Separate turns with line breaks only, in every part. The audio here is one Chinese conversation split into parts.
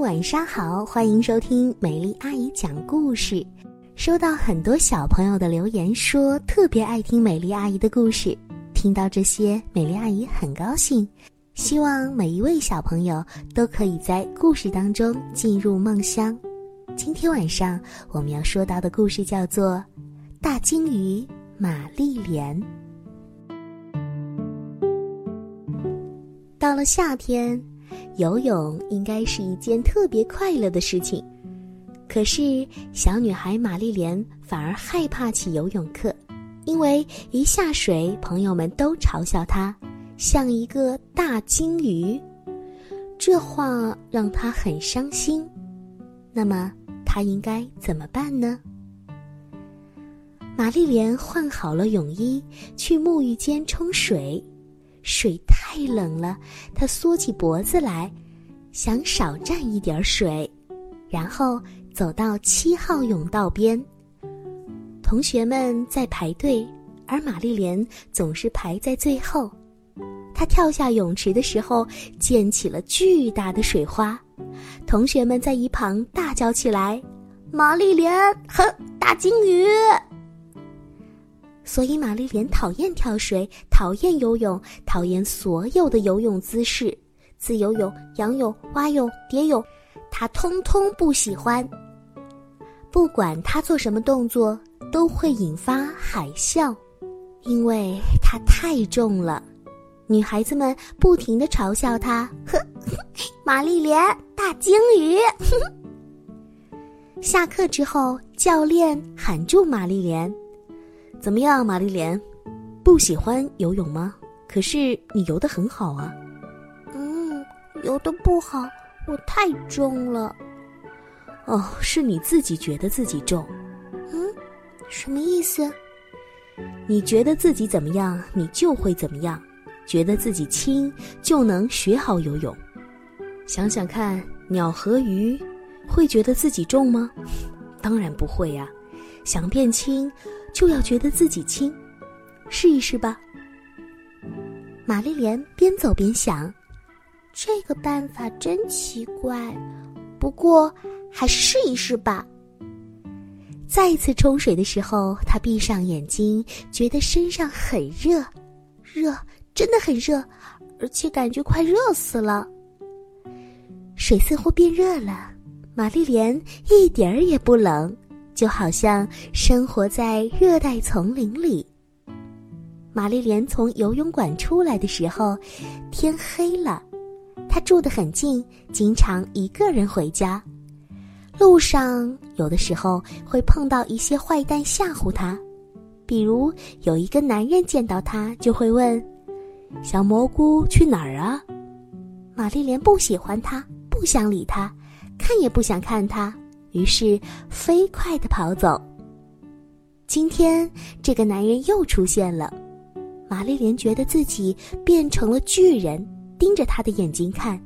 晚上好，欢迎收听美丽阿姨讲故事。收到很多小朋友的留言，说特别爱听美丽阿姨的故事。听到这些，美丽阿姨很高兴。希望每一位小朋友都可以在故事当中进入梦乡。今天晚上我们要说到的故事叫做《大鲸鱼玛丽莲》。到了夏天，游泳应该是一件特别快乐的事情。可是，小女孩玛丽莲反而害怕起游泳课，因为一下水，朋友们都嘲笑她。像一个大鲸鱼，这话让她很伤心。那么她应该怎么办呢？玛丽莲换好了泳衣，去沐浴间冲水，水太太冷了，他缩起脖子来，想少沾一点水，然后走到七号泳道边。同学们在排队，而玛丽莲总是排在最后。他跳下泳池的时候，溅起了巨大的水花，同学们在一旁大叫起来：“玛丽莲，哼，大鲸鱼！”所以，玛丽莲讨厌跳水，讨厌游泳，讨厌所有的游泳姿势，自由泳、仰泳、蛙泳、蝶泳，她通通不喜欢。不管她做什么动作，都会引发海啸，因为她太重了。女孩子们不停的嘲笑她，呵，玛丽莲大鲸鱼。下课之后，教练喊住玛丽莲：“怎么样，玛丽莲？不喜欢游泳吗？可是你游得很好啊。”“
嗯，游得不好，我太重了。”“
哦，是你自己觉得自己重。”“
嗯，什么意思？”“
你觉得自己怎么样，你就会怎么样。”觉得自己轻就能学好游泳，想想看，鸟和鱼会觉得自己重吗？当然不会呀。想变轻，就要觉得自己轻，试一试吧。
玛丽莲边走边想，这个办法真奇怪，不过还是试一试吧。
再一次冲水的时候，她闭上眼睛，觉得身上很热，热。真的很热，而且感觉快热死了。水似乎变热了，玛丽莲一点儿也不冷，就好像生活在热带丛林里。玛丽莲从游泳馆出来的时候，天黑了。她住得很近，经常一个人回家。路上有的时候会碰到一些坏蛋吓唬她，比如有一个男人见到她就会问。小蘑菇去哪儿啊？玛丽莲不喜欢他，不想理他，看也不想看他，于是飞快的跑走。今天这个男人又出现了，玛丽莲觉得自己变成了巨人，盯着他的眼睛看，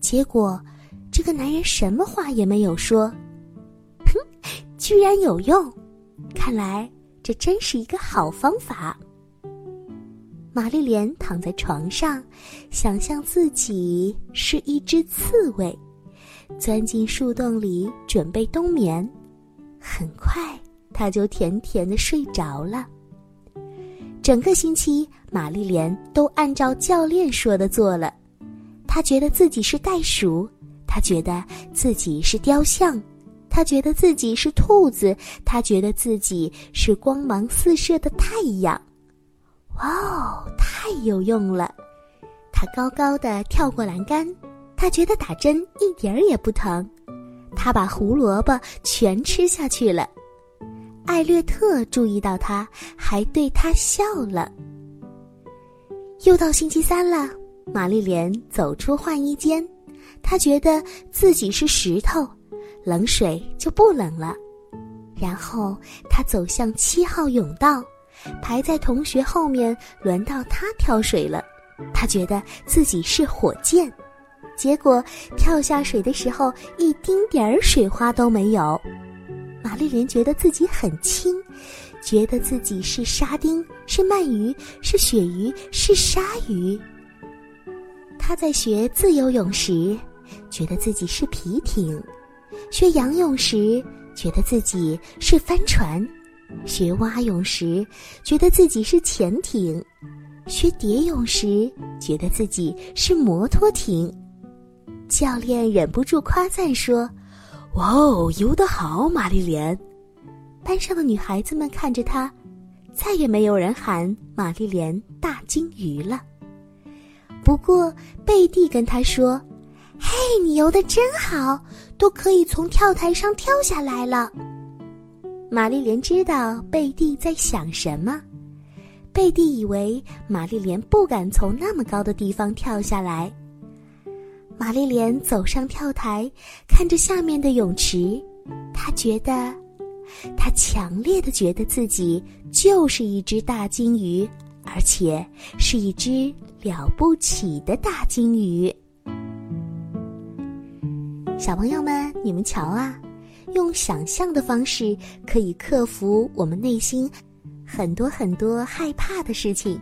结果这个男人什么话也没有说。哼，居然有用，看来这真是一个好方法。玛丽莲躺在床上，想象自己是一只刺猬，钻进树洞里准备冬眠。很快，她就甜甜的睡着了。整个星期，玛丽莲都按照教练说的做了。她觉得自己是袋鼠，她觉得自己是雕像，她觉得自己是兔子，她觉得自己是光芒四射的太阳。哇哦，太有用了！他高高的跳过栏杆，他觉得打针一点儿也不疼。他把胡萝卜全吃下去了。艾略特注意到他，还对他笑了。又到星期三了，玛丽莲走出换衣间，她觉得自己是石头，冷水就不冷了。然后她走向七号泳道。排在同学后面，轮到他跳水了。他觉得自己是火箭，结果跳下水的时候一丁点儿水花都没有。玛丽莲觉得自己很轻，觉得自己是沙丁，是鳗鱼，是鳕鱼，是鲨鱼。他在学自由泳时，觉得自己是皮艇；学仰泳时，觉得自己是帆船；学蛙泳时，觉得自己是潜艇；学蝶泳时，觉得自己是摩托艇。教练忍不住夸赞说：“
哇哦，游得好，玛丽莲！”
班上的女孩子们看着他，再也没有人喊玛丽莲大金鱼了。不过贝蒂跟他说：“嘿，你游的真好，都可以从跳台上跳下来了。”玛丽莲知道贝蒂在想什么。贝蒂以为玛丽莲不敢从那么高的地方跳下来。玛丽莲走上跳台，看着下面的泳池，她觉得，她强烈的觉得自己就是一只大金鱼，而且是一只了不起的大金鱼。小朋友们，你们瞧啊，用想象的方式可以克服我们内心很多很多害怕的事情。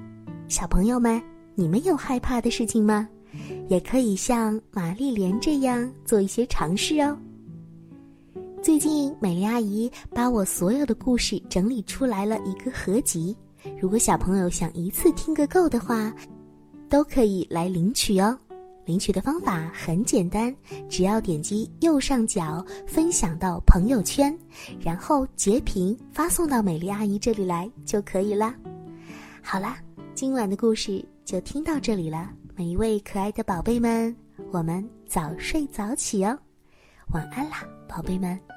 小朋友们，你们有害怕的事情吗？也可以像玛丽莲这样做一些尝试哦。最近美丽阿姨把我所有的故事整理出来了一个合集，如果小朋友想一次听个够的话，都可以来领取哦。领取的方法很简单，只要点击右上角分享到朋友圈，然后截屏发送到美丽阿姨这里来就可以啦。好啦，今晚的故事就听到这里了。每一位可爱的宝贝们，我们早睡早起哦，晚安啦，宝贝们。